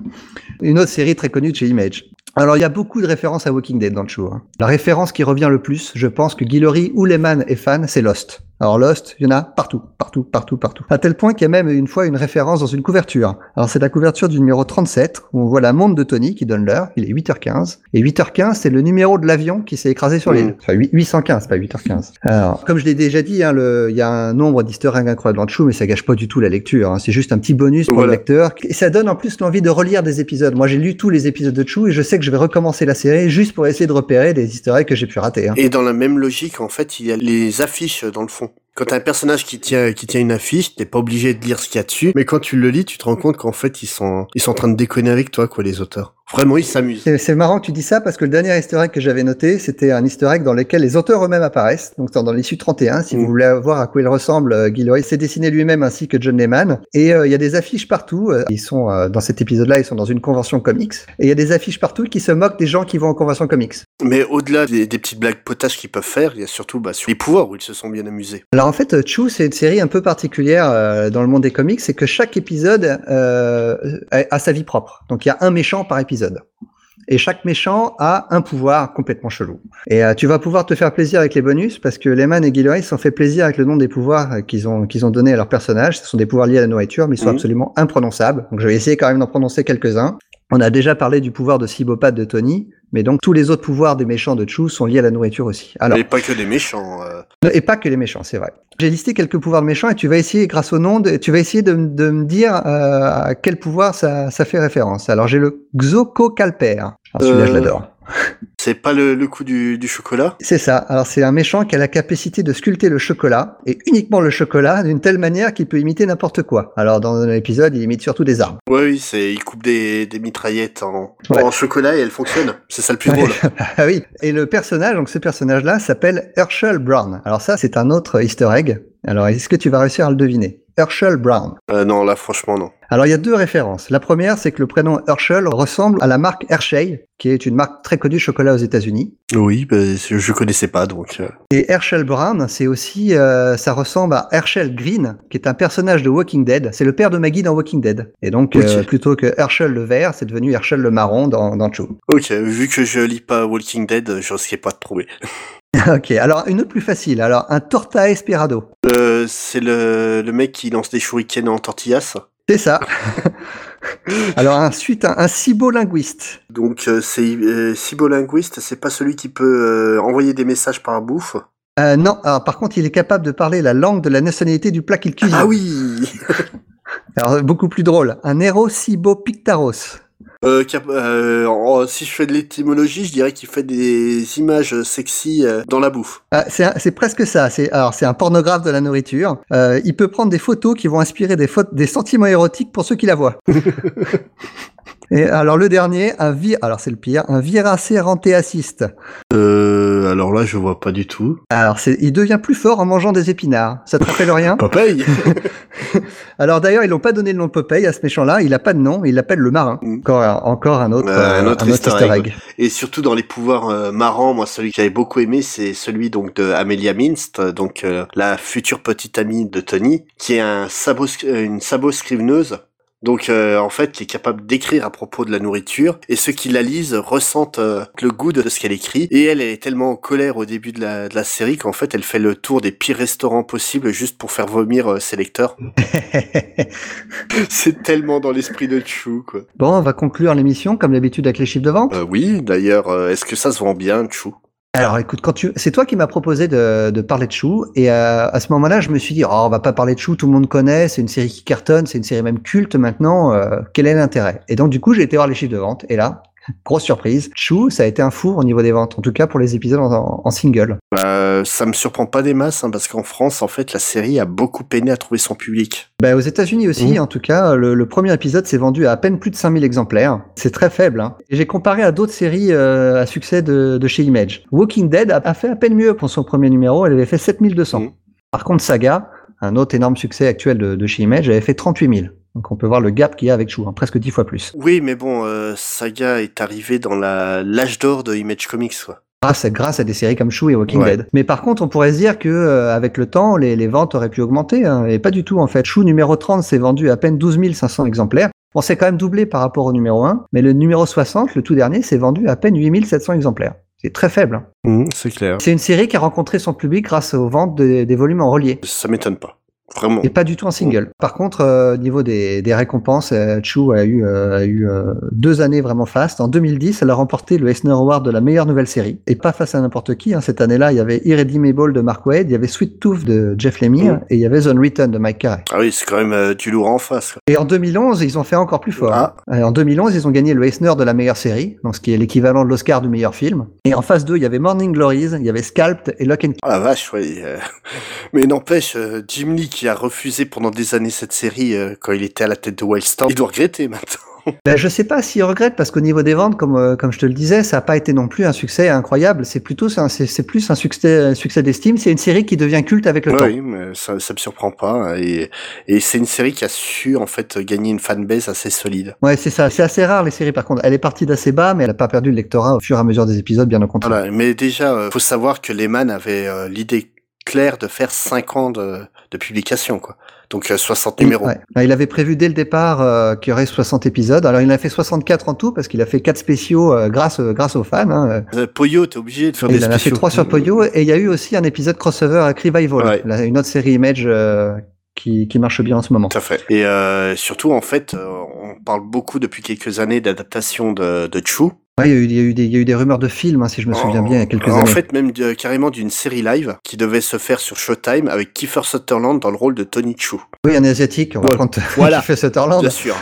S2: Une autre série très connue de chez Image. Alors, il y a beaucoup de références à Walking Dead dans le show. hein. La référence qui revient le plus, je pense que Guillory ou Lehman est fan, c'est Lost. Alors Lost, il y en a partout, partout, partout, partout. À tel point qu'il y a même une fois une référence dans une couverture. Alors c'est la couverture du numéro 37, où on voit la montre de Tony qui donne l'heure, il est 8h15. Et 8h15, c'est le numéro de l'avion qui s'est écrasé sur l'île.
S1: Mm.
S2: Enfin, 8- 815, pas 8h15. Alors, comme je l'ai déjà dit, hein, le- il y a un nombre d'easter eggs incroyables dans le show, mais ça gâche pas du tout la lecture. hein. C'est juste un petit bonus pour
S1: Voilà.
S2: le lecteur. Et ça donne en plus l'envie de relire des épisodes. Moi, j'ai lu tous les épisodes de Chou et je sais que je vais recommencer la série juste pour essayer de repérer des easter eggs que j'ai pu rater. hein.
S1: Et dans la même logique, en fait, il y a les affiches dans le fond. Quand t'as un personnage qui tient, qui tient une affiche, t'es pas obligé de lire ce qu'il y a dessus. Mais quand tu le lis, tu te rends compte qu'en fait, ils sont, ils sont en train de déconner avec toi, quoi, les auteurs. Vraiment, ils s'amusent.
S2: C'est marrant que tu dis ça parce que le dernier easter egg que j'avais noté, c'était un easter egg dans lequel les auteurs eux-mêmes apparaissent. Donc c'est dans l'issue 31, si
S1: Mm.
S2: vous voulez voir à quoi il ressemble, euh, Gilroy s'est dessiné lui-même ainsi que John Lehman. Et euh, il y a des affiches partout. euh, Ils sont euh, dans cet épisode-là, ils sont dans une convention comics. Et il y a des affiches partout qui se moquent des gens qui vont en convention comics.
S1: Mais au-delà des, des petites blagues potages qu'ils peuvent faire, il y a surtout bah, sur les pouvoirs où ils se sont bien amusés.
S2: Alors en fait, Chou, c'est une série un peu particulière euh, dans le monde des comics, c'est que chaque épisode a, a sa vie propre. Donc il y a un méchant par épisode. Et chaque méchant a un pouvoir complètement chelou. Et euh, tu vas pouvoir te faire plaisir avec les bonus parce que Lehman et Gilroy s'en fait plaisir avec le nom des pouvoirs euh, qu'ils ont qu'ils ont donné à leurs personnages. Ce sont des pouvoirs liés à la nourriture, mais ils sont
S1: Mhm.
S2: absolument imprononçables. Donc je vais essayer quand même d'en prononcer quelques-uns. On a déjà parlé du pouvoir de Cibopate de Tony, mais donc tous les autres pouvoirs des méchants de Chu sont liés à la nourriture aussi. Alors,
S1: Mais pas que des méchants. euh.
S2: et pas que les méchants, c'est vrai. J'ai listé quelques pouvoirs de méchants et tu vas essayer, grâce au nom, de- tu vas essayer de, me dire euh, à quel pouvoir ça, ça fait référence. Alors j'ai le Xococalper. Alors celui-là, je
S1: Euh.
S2: l'adore.
S1: C'est pas le, le coup du, du chocolat
S2: C'est ça. Alors c'est un méchant qui a la capacité de sculpter le chocolat et uniquement le chocolat d'une telle manière qu'il peut imiter n'importe quoi. Alors dans l'épisode, il imite surtout des arbres.
S1: Ouais, oui, c'est il coupe des, des mitraillettes en,
S2: Ouais.
S1: en chocolat et elles fonctionnent. C'est ça le plus drôle.
S2: ah oui. Et le personnage, donc ce personnage-là s'appelle Herschel Brown. Alors ça, c'est un autre Easter egg. Alors est-ce que tu vas réussir à le deviner? Herschel Brown.
S1: Euh, non, là, franchement, non.
S2: Alors il y a deux références. La première, c'est que le prénom Herschel ressemble à la marque Hershey, qui est une marque très connue de chocolat aux États-Unis.
S1: Oui, bah, je, connaissais pas, donc. euh,
S2: Et Herschel Brown, c'est aussi, euh, ça ressemble à Herschel Green, qui est un personnage de Walking Dead. C'est le père de Maggie dans Walking Dead. Et donc, euh, plutôt que Herschel le vert, c'est devenu Herschel le marron dans, dans Chu.
S1: Ok, vu que je lis pas Walking Dead, je risquais pas de trouver.
S2: ok, alors une autre plus facile. Alors, un Torta Esperado.
S1: Euh, c'est le, le mec qui lance des shurikens en tortillas.
S2: C'est ça. alors, ensuite, un, un cibolinguiste.
S1: Donc, euh, c'est euh, cibolinguiste, c'est pas celui qui peut euh, envoyer des messages par bouffe?
S2: Euh, non, alors par contre, il est capable de parler la langue de la nationalité du plat qu'il cuisine.
S1: Ah oui
S2: Alors, beaucoup plus drôle. Un héros cibopictaros.
S1: Euh, euh, Si je fais de l'étymologie, je dirais qu'il fait des images sexy euh, dans la bouffe.
S2: Ah, c'est presque ça. C'est alors c'est un pornographe de la nourriture. Euh, il peut prendre des photos qui vont inspirer des sentiments érotiques pour ceux qui la voient. Et alors le dernier, un vi alors c'est le pire, un viracérantéaciste.
S1: Euh, alors là, je vois pas du tout.
S2: Alors c'est, il devient plus fort en mangeant des épinards. Ça te rappelle rien
S1: Popeye
S2: Alors d'ailleurs ils n'ont pas donné le nom de Popeye à ce méchant-là. Il a pas de nom. Il l'appelle le marin.
S1: Mm.
S2: Encore un- encore un autre,
S1: Euh, un
S2: euh,
S1: autre easter egg. Et surtout dans les pouvoirs euh, marrants, moi celui que j'avais beaucoup aimé, c'est celui donc de Amelia Minst, donc euh, la future petite amie de Tony, qui est un sabot, euh, une sabot scriveneuse. Donc euh, en fait, qui est capable d'écrire à propos de la nourriture, et ceux qui la lisent ressentent euh, le goût de ce qu'elle écrit. Et elle, elle est tellement en colère au début de la, de la série qu'en fait, elle fait le tour des pires restaurants possibles juste pour faire vomir euh, ses lecteurs. c'est tellement dans l'esprit de Chou, quoi.
S2: bon, on va conclure l'émission comme d'habitude avec les chiffres de vente.
S1: Euh, oui, d'ailleurs, euh, est-ce que ça se vend bien, Chou?
S2: Alors écoute, quand tu, c'est toi qui m'as proposé de, parler de Chou, et euh, à ce moment-là, je me suis dit, oh, on va pas parler de Chou, tout le monde connaît, c'est une série qui cartonne, c'est une série même culte maintenant, euh, quel est l'intérêt? Et donc du coup, j'ai été voir les chiffres de vente, et là, grosse surprise, Chou, ça a été un four au niveau des ventes, en tout cas pour les épisodes en, single.
S1: Bah, ça me surprend pas des masses, hein, parce qu'en France, en fait, la série a beaucoup peiné à trouver son public.
S2: Bah, aux États-Unis aussi,
S1: Mhm.
S2: en tout cas, le, le premier épisode s'est vendu à à peine plus de 5000 exemplaires. C'est très faible. Hein. Et j'ai comparé à d'autres séries euh, à succès de, de chez Image. Walking Dead a, a fait à peine mieux pour son premier numéro, elle avait fait 7200.
S1: Mhm.
S2: Par contre, Saga, un autre énorme succès actuel de, de chez Image, avait fait 38 000. Donc on peut voir le gap qu'il y a avec Chou, hein, presque 10 fois plus.
S1: Oui, mais bon, euh, Saga est arrivé dans la l'âge d'or de Image Comics, quoi.
S2: Grâce à, grâce à des séries comme Chou et Walking
S1: Ouais.
S2: Dead. Mais par contre, on pourrait se dire que euh, avec le temps, les, les ventes auraient pu augmenter. hein, et pas du tout, en fait. Chou numéro 30 s'est vendu à peine 12 500 exemplaires. Bon, c'est quand même doublé par rapport au numéro 1. Mais le numéro 60, le tout dernier, s'est vendu à peine 8 700 exemplaires. C'est très faible. hein.
S1: Mhm, c'est clair.
S2: C'est une série qui a rencontré son public grâce aux ventes de- des volumes en relié.
S1: Ça m'étonne pas. Vraiment.
S2: Et pas du tout en single. Par contre, euh, au niveau des, des récompenses, euh, Chu a eu, euh, a eu euh, deux années vraiment fastes. En 2010, elle a remporté le Eisner Award de la meilleure nouvelle série. Et pas face à n'importe qui. hein. Cette année-là, il y avait Irredeemable de Mark Waid, il y avait Sweet Tooth de Jeff Lemire,
S1: Mm.
S2: et il y avait The Unwritten de Mike Carey.
S1: Ah oui, c'est quand même euh, du lourd en face. quoi.
S2: Et en 2011, ils ont fait encore plus fort.
S1: Ah.
S2: Euh, En 2011, ils ont gagné le Eisner de la meilleure série, donc ce qui est l'équivalent de l'Oscar du meilleur film. Et en phase 2, il y avait Morning Glories, il y avait Scalped et Lock and Key.
S1: Ah la vache, euh, Mais n'empêche, Jim Lee qui a refusé pendant des années cette série euh, quand il était à la tête de Wildstorm, il doit regretter maintenant.
S2: Ben, je sais pas s'ils regrettent parce qu'au niveau des ventes, comme euh, comme je te le disais, ça n'a pas été non plus un succès incroyable. C'est plutôt c'est plus un succès un succès d'estime. C'est une série qui devient culte avec le temps.
S1: oui, mais ça, ça me surprend pas. Et, et c'est une série qui a su en fait gagner une fanbase assez solide.
S2: Ouais, c'est ça. C'est assez rare les séries. Par contre, elle est partie d'assez bas, mais elle a pas perdu le lectorat au fur et à mesure des épisodes, bien au contraire.
S1: Voilà. Mais déjà, euh, faut savoir que Lehman avait euh, l'idée claire de faire 5 ans de, de publication, quoi. Donc 60 numéros.
S2: Ouais. Il avait prévu dès le départ euh, qu'il y aurait 60 épisodes. Alors il en a fait 64 en tout parce qu'il a fait quatre spéciaux euh, grâce grâce aux fans. Hein.
S1: Euh, Poyo, t'es obligé de faire
S2: Et
S1: des
S2: il en a fait
S1: spéciaux.
S2: trois sur Poyo et il y a eu aussi un épisode crossover avec Revival,
S1: Ouais.
S2: une autre série Image euh, qui, qui marche bien en ce moment.
S1: Tout à fait. Et euh, surtout, en fait, euh, on parle beaucoup depuis quelques années d'adaptation de, de Chu.
S2: Ouais, il, y a eu, il, y a eu des, il y a eu des rumeurs de films, hein, si je me souviens
S1: En-
S2: bien, il y a quelques
S1: en
S2: années.
S1: fait, même de- carrément d'une série live qui devait se faire sur Showtime avec Kiefer Sutherland dans le rôle de Tony Chu.
S2: Oui, un asiatique, on va
S1: Ouais.
S2: prendre
S1: Voilà.
S2: fait Sutherland.
S1: Bien sûr.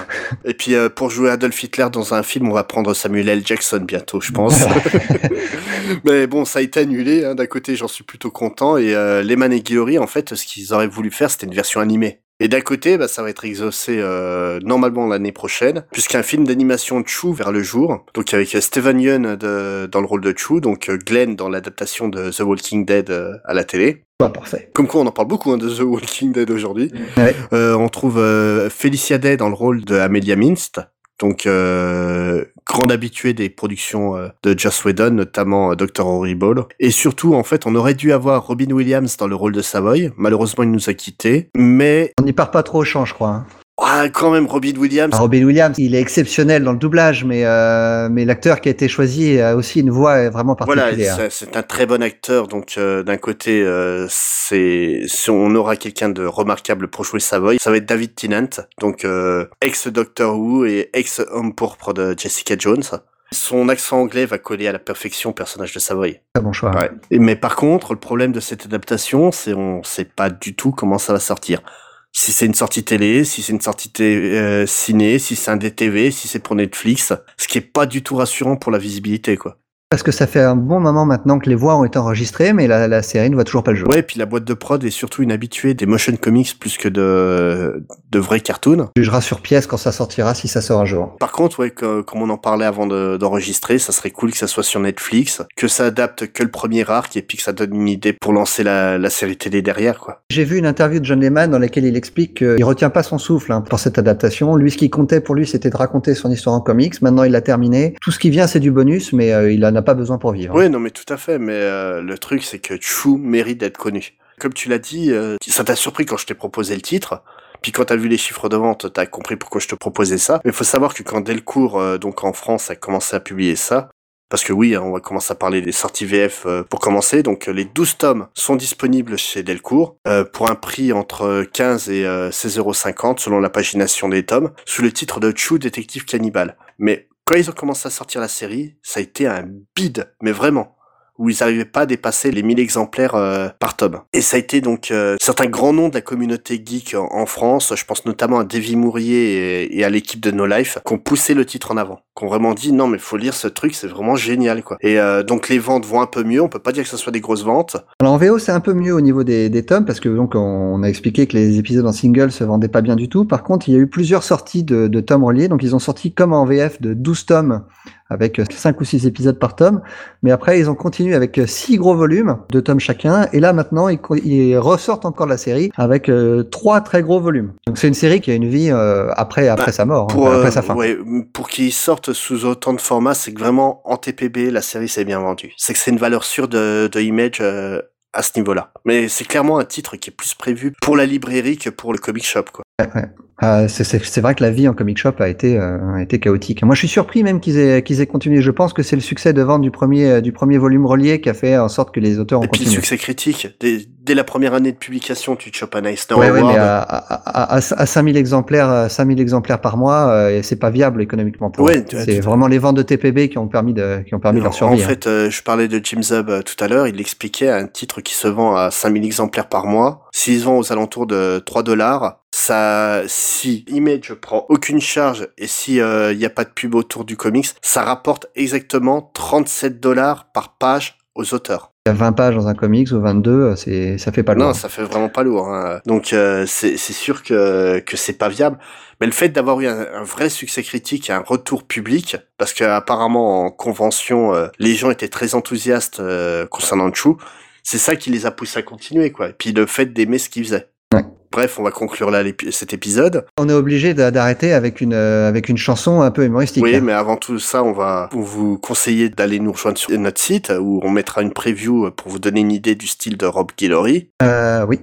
S1: Et puis euh, pour jouer Adolf Hitler dans un film, on va prendre Samuel L. Jackson bientôt, je pense. Mais bon, ça a été annulé. Hein. D'un côté, j'en suis plutôt content. Et euh, Lehman et Guillory, en fait, ce qu'ils auraient voulu faire, c'était une version animée. Et d'un côté, bah, ça va être exaucé euh, normalement l'année prochaine, puisqu'un film d'animation Chu vers le jour, donc avec Steven Yeun de- dans le rôle de Chu, donc euh, Glenn dans l'adaptation de The Walking Dead euh, à la télé.
S2: Bah, parfait.
S1: Comme quoi, on en parle beaucoup hein, de The Walking Dead aujourd'hui.
S2: Ouais.
S1: Euh, on trouve euh, Felicia Day dans le rôle de Amelia Minst, donc euh, grande habituée des productions euh, de Joss Whedon, notamment euh, Dr. Horrible. Et surtout, en fait, on aurait dû avoir Robin Williams dans le rôle de Savoy. Malheureusement, il nous a quittés. Mais
S2: On n'y part pas trop au champ, je crois. hein.
S1: Ah, quand même, Robin Williams.
S2: Alors, Robin Williams, il est exceptionnel dans le doublage, mais, euh, mais l'acteur qui a été choisi a aussi une voix vraiment
S1: Voilà,
S2: particulière.
S1: c'est- c'est un très bon acteur. Donc, euh, d'un côté, euh, c'est si on aura quelqu'un de remarquable pour jouer Savoy, ça va être David Tennant, donc euh, ex Doctor Who et ex homme pourpre de Jessica Jones. Son accent anglais va coller à la perfection au personnage de Savoy.
S2: Très bon choix.
S1: Ouais. Mais par contre, le problème de cette adaptation, c'est on sait pas du tout comment ça va sortir. Si c'est une sortie télé, si c'est une sortie euh, ciné, si c'est un DTV, si c'est pour Netflix, ce qui est pas du tout rassurant pour la visibilité, quoi.
S2: Parce que ça fait un bon moment maintenant que les voix ont été enregistrées, mais la, la série ne voit toujours pas le jour.
S1: Ouais, puis la boîte de prod est surtout une habituée des motion comics plus que de, de vrais cartoons.
S2: Tu jugeras sur pièce quand ça sortira, si ça sort un jour.
S1: Par contre, ouais, que- comme on en parlait avant de- d'enregistrer, ça serait cool que ça soit sur Netflix, que ça adapte que le premier arc et puis que ça donne une idée pour lancer la, la série télé derrière, quoi.
S2: J'ai vu une interview de John Lehman dans laquelle il explique qu'il retient pas son souffle hein, pour cette adaptation. Lui, ce qui comptait pour lui, c'était de raconter son histoire en comics. Maintenant, il l'a terminé. Tout ce qui vient, c'est du bonus, mais euh, il en a pas besoin pour vivre.
S1: Oui, non, mais tout à fait. Mais euh, le truc, c'est que Chu mérite d'être connu. Comme tu l'as dit, euh, ça t'a surpris quand je t'ai proposé le titre. Puis quand t'as vu les chiffres de vente, t'as compris pourquoi je te proposais ça. Mais il faut savoir que quand Delcourt, euh, donc en France, a commencé à publier ça, parce que oui, on va commencer à parler des sorties VF pour commencer. Donc les 12 tomes sont disponibles chez Delcourt pour un prix entre 15 et euh, 16,50€ selon la pagination des tomes, sous le titre de Chu Détective Cannibale. Mais quand ils ont commencé à sortir la série, ça a été un bide, mais vraiment où ils n'arrivaient pas à dépasser les 1000 exemplaires euh, par tome. Et ça a été donc euh, certains grands noms de la communauté geek en, France, je pense notamment à Davy Mourier et, à l'équipe de No Life, qui ont poussé le titre en avant, qui ont vraiment dit non mais faut lire ce truc, c'est vraiment génial quoi. Et euh, donc les ventes vont un peu mieux, on peut pas dire que ce soit des grosses ventes.
S2: Alors en VO, c'est un peu mieux au niveau des, des tomes parce que donc on a expliqué que les épisodes en single se vendaient pas bien du tout. Par contre, il y a eu plusieurs sorties de, de tomes reliés. Donc ils ont sorti comme en VF de 12 tomes avec 5 ou 6 épisodes par tome. Mais après, ils ont continué avec 6 gros volumes, 2 tomes chacun. Et là, maintenant, ils, ressortent encore la série avec 3 très gros volumes. Donc c'est une série qui a une vie euh, après, après
S1: Bah,
S2: sa mort, hein,
S1: Pour,
S2: après
S1: euh,
S2: sa fin.
S1: ouais, pour qu'ils sortent sous autant de formats, c'est que vraiment en TPB, la série s'est bien vendue. C'est que c'est une valeur sûre de, de image euh, à ce niveau-là. Mais c'est clairement un titre qui est plus prévu pour la librairie que pour le comic shop quoi.
S2: Euh, c'est- c'est c'est vrai que la vie en comic shop a été, euh, a été chaotique. Moi, je suis surpris même qu'ils aient, qu'ils aient continué. Je pense que c'est le succès de vente du premier, euh, du premier volume relié qui a fait en sorte que les auteurs ont
S1: Et puis le
S2: continué.
S1: succès critique, dès la première année de publication, tu te chopes un Eisner
S2: Ouais, ouais,
S1: Award.
S2: mais à, à, à, à 5000 exemplaires, euh, 5000 exemplaires par mois, euh, c'est pas viable économiquement pour
S1: Ouais,
S2: C'est vraiment les ventes de TPB qui ont permis de, qui ont permis leur
S1: en
S2: survie. hein.
S1: fait, euh, je parlais de Jim Zub euh, tout à l'heure, il expliquait un titre qui se vend à 5000 exemplaires par mois. S'ils se vendent aux alentours de 3 dollars, ça, si Image prend aucune charge et si euh, il n'y a pas de pub autour du comics, ça rapporte exactement 37 dollars par page aux auteurs.
S2: Il y a 20 pages dans un comics ou 22, euh, c'est, ça fait pas loin.
S1: Non, ça fait vraiment pas lourd. hein. Donc euh, c'est c'est sûr que que c'est pas viable. Mais le fait d'avoir eu un, un vrai succès critique et un retour public, parce que apparemment en convention, euh, les gens étaient très enthousiastes euh, concernant Chou, c'est ça qui les a poussés à continuer, quoi. Et puis le fait d'aimer ce qu'ils faisaient.
S2: Ouais.
S1: Bref, on va conclure là cet épisode.
S2: On est obligé d'a- d'arrêter avec une, euh, avec une chanson un peu humoristique.
S1: Oui,
S2: hein.
S1: mais avant tout ça, on va vous conseiller d'aller nous rejoindre sur notre site où on mettra une preview pour vous donner une idée du style de Rob Guillory.
S2: Euh, oui.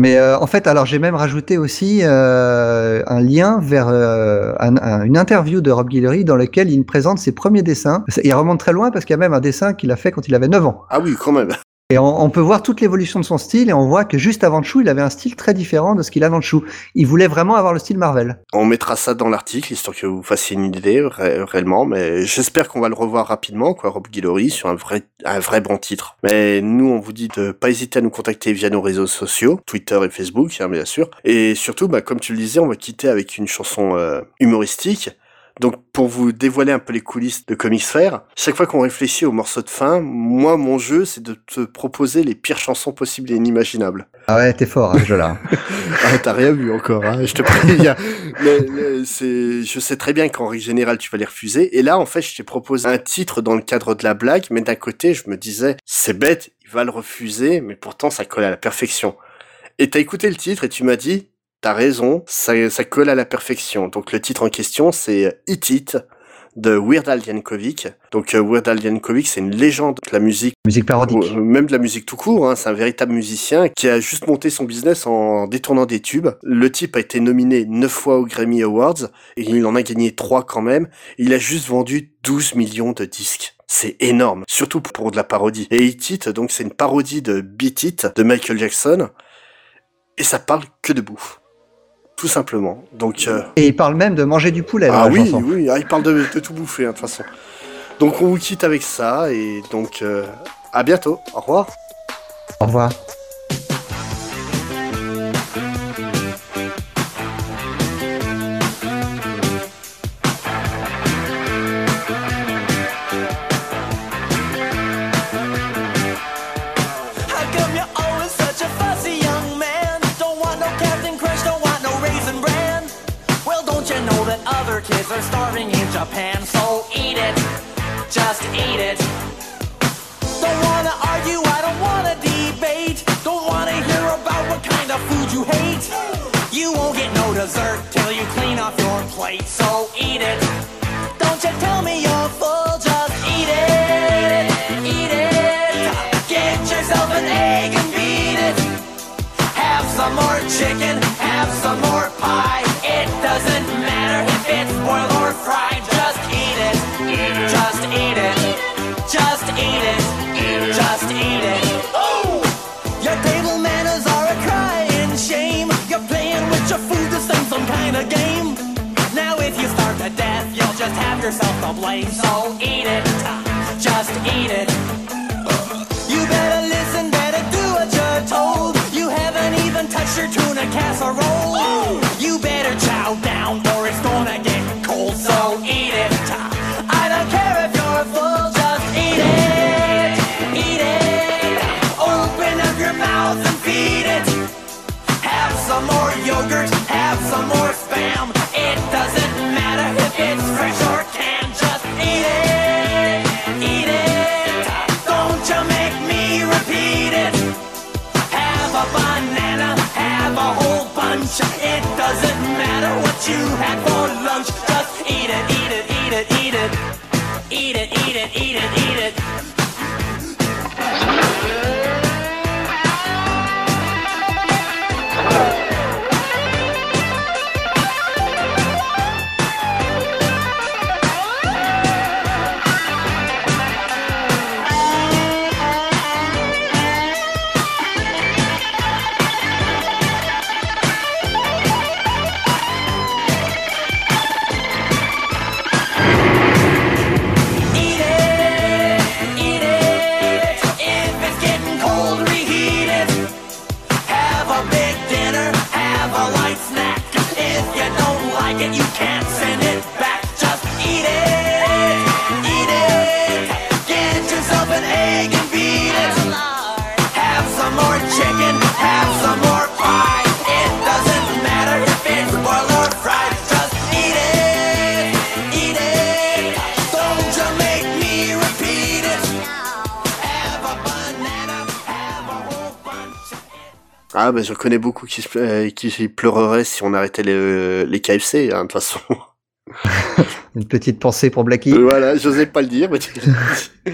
S2: Mais euh, en fait, alors j'ai même rajouté aussi euh, un lien vers euh, un- un- une interview de Rob Guillory dans lequel il présente ses premiers dessins. Il remonte très loin parce qu'il y a même un dessin qu'il a fait quand il avait 9 ans.
S1: Ah oui, quand même.
S2: Et on, peut voir toute l'évolution de son style et on voit que juste avant Chou, il avait un style très différent de ce qu'il a dans le Chou. Il voulait vraiment avoir le style Marvel.
S1: On mettra ça dans l'article, histoire que vous fassiez une idée ré- réellement, mais j'espère qu'on va le revoir rapidement, quoi, Rob Guillory, sur un vrai, un vrai bon titre. Mais nous, on vous dit de pas hésiter à nous contacter via nos réseaux sociaux, Twitter et Facebook, hein, bien sûr. Et surtout, bah, comme tu le disais, on va quitter avec une chanson euh, humoristique. Donc, pour vous dévoiler un peu les coulisses de Comics Fair, chaque fois qu'on réfléchit au morceau de fin, moi, mon jeu, c'est de te proposer les pires chansons possibles et inimaginables.
S2: Ah ouais, t'es fort, hein, jeu-là.
S1: Ah, t'as rien vu encore, hein, je te préviens. mais, mais c'est, je sais très bien qu'en règle générale, tu vas les refuser. Et là, en fait, je t'ai proposé un titre dans le cadre de la blague, mais d'un côté, je me disais, c'est bête, il va le refuser, mais pourtant, ça colle à la perfection. Et t'as écouté le titre et tu m'as dit, t'as raison, ça, ça colle à la perfection. Donc, le titre en question, c'est Hit It de Weird Al Yankovic. Donc, euh, Weird Al Yankovic, c'est une légende de la musique
S2: Musique parodique.
S1: même de la musique tout court, hein, c'est un véritable musicien qui a juste monté son business en détournant des tubes. Le type a été nominé 9 fois aux Grammy Awards et il en a gagné 3 quand même. Il a juste vendu 12 millions de disques. C'est énorme, surtout pour de la parodie. Et Hit It, donc c'est une parodie de Beat It de Michael Jackson et ça parle que de bouffe. Tout simplement. Donc euh,
S2: Et il parle même de manger du poulet dans
S1: ah
S2: la
S1: oui,
S2: chanson.
S1: oui, ah, il parle de, de tout bouffer, hein, de toute façon. Donc on vous quitte avec ça, et donc euh, à bientôt. Au revoir.
S2: Au revoir.
S3: Japan? So eat it, just eat it. Don't wanna argue, I don't wanna debate. Don't wanna hear about what kind of food you hate. You won't get no dessert till you clean off your plate. So eat it. Don't you tell me you're full, just eat it. Eat it. Get yourself an egg and beat it. Have some more chicken, have some more pie. Just have yourself to blame. So eat it. Just eat it. You had
S1: Ah ben je connais beaucoup qui, euh, qui pleureraient si on arrêtait les, les KFC, hein, de toute façon.
S2: Une petite pensée pour Blackie.
S1: voilà, j'osais pas le dire, mais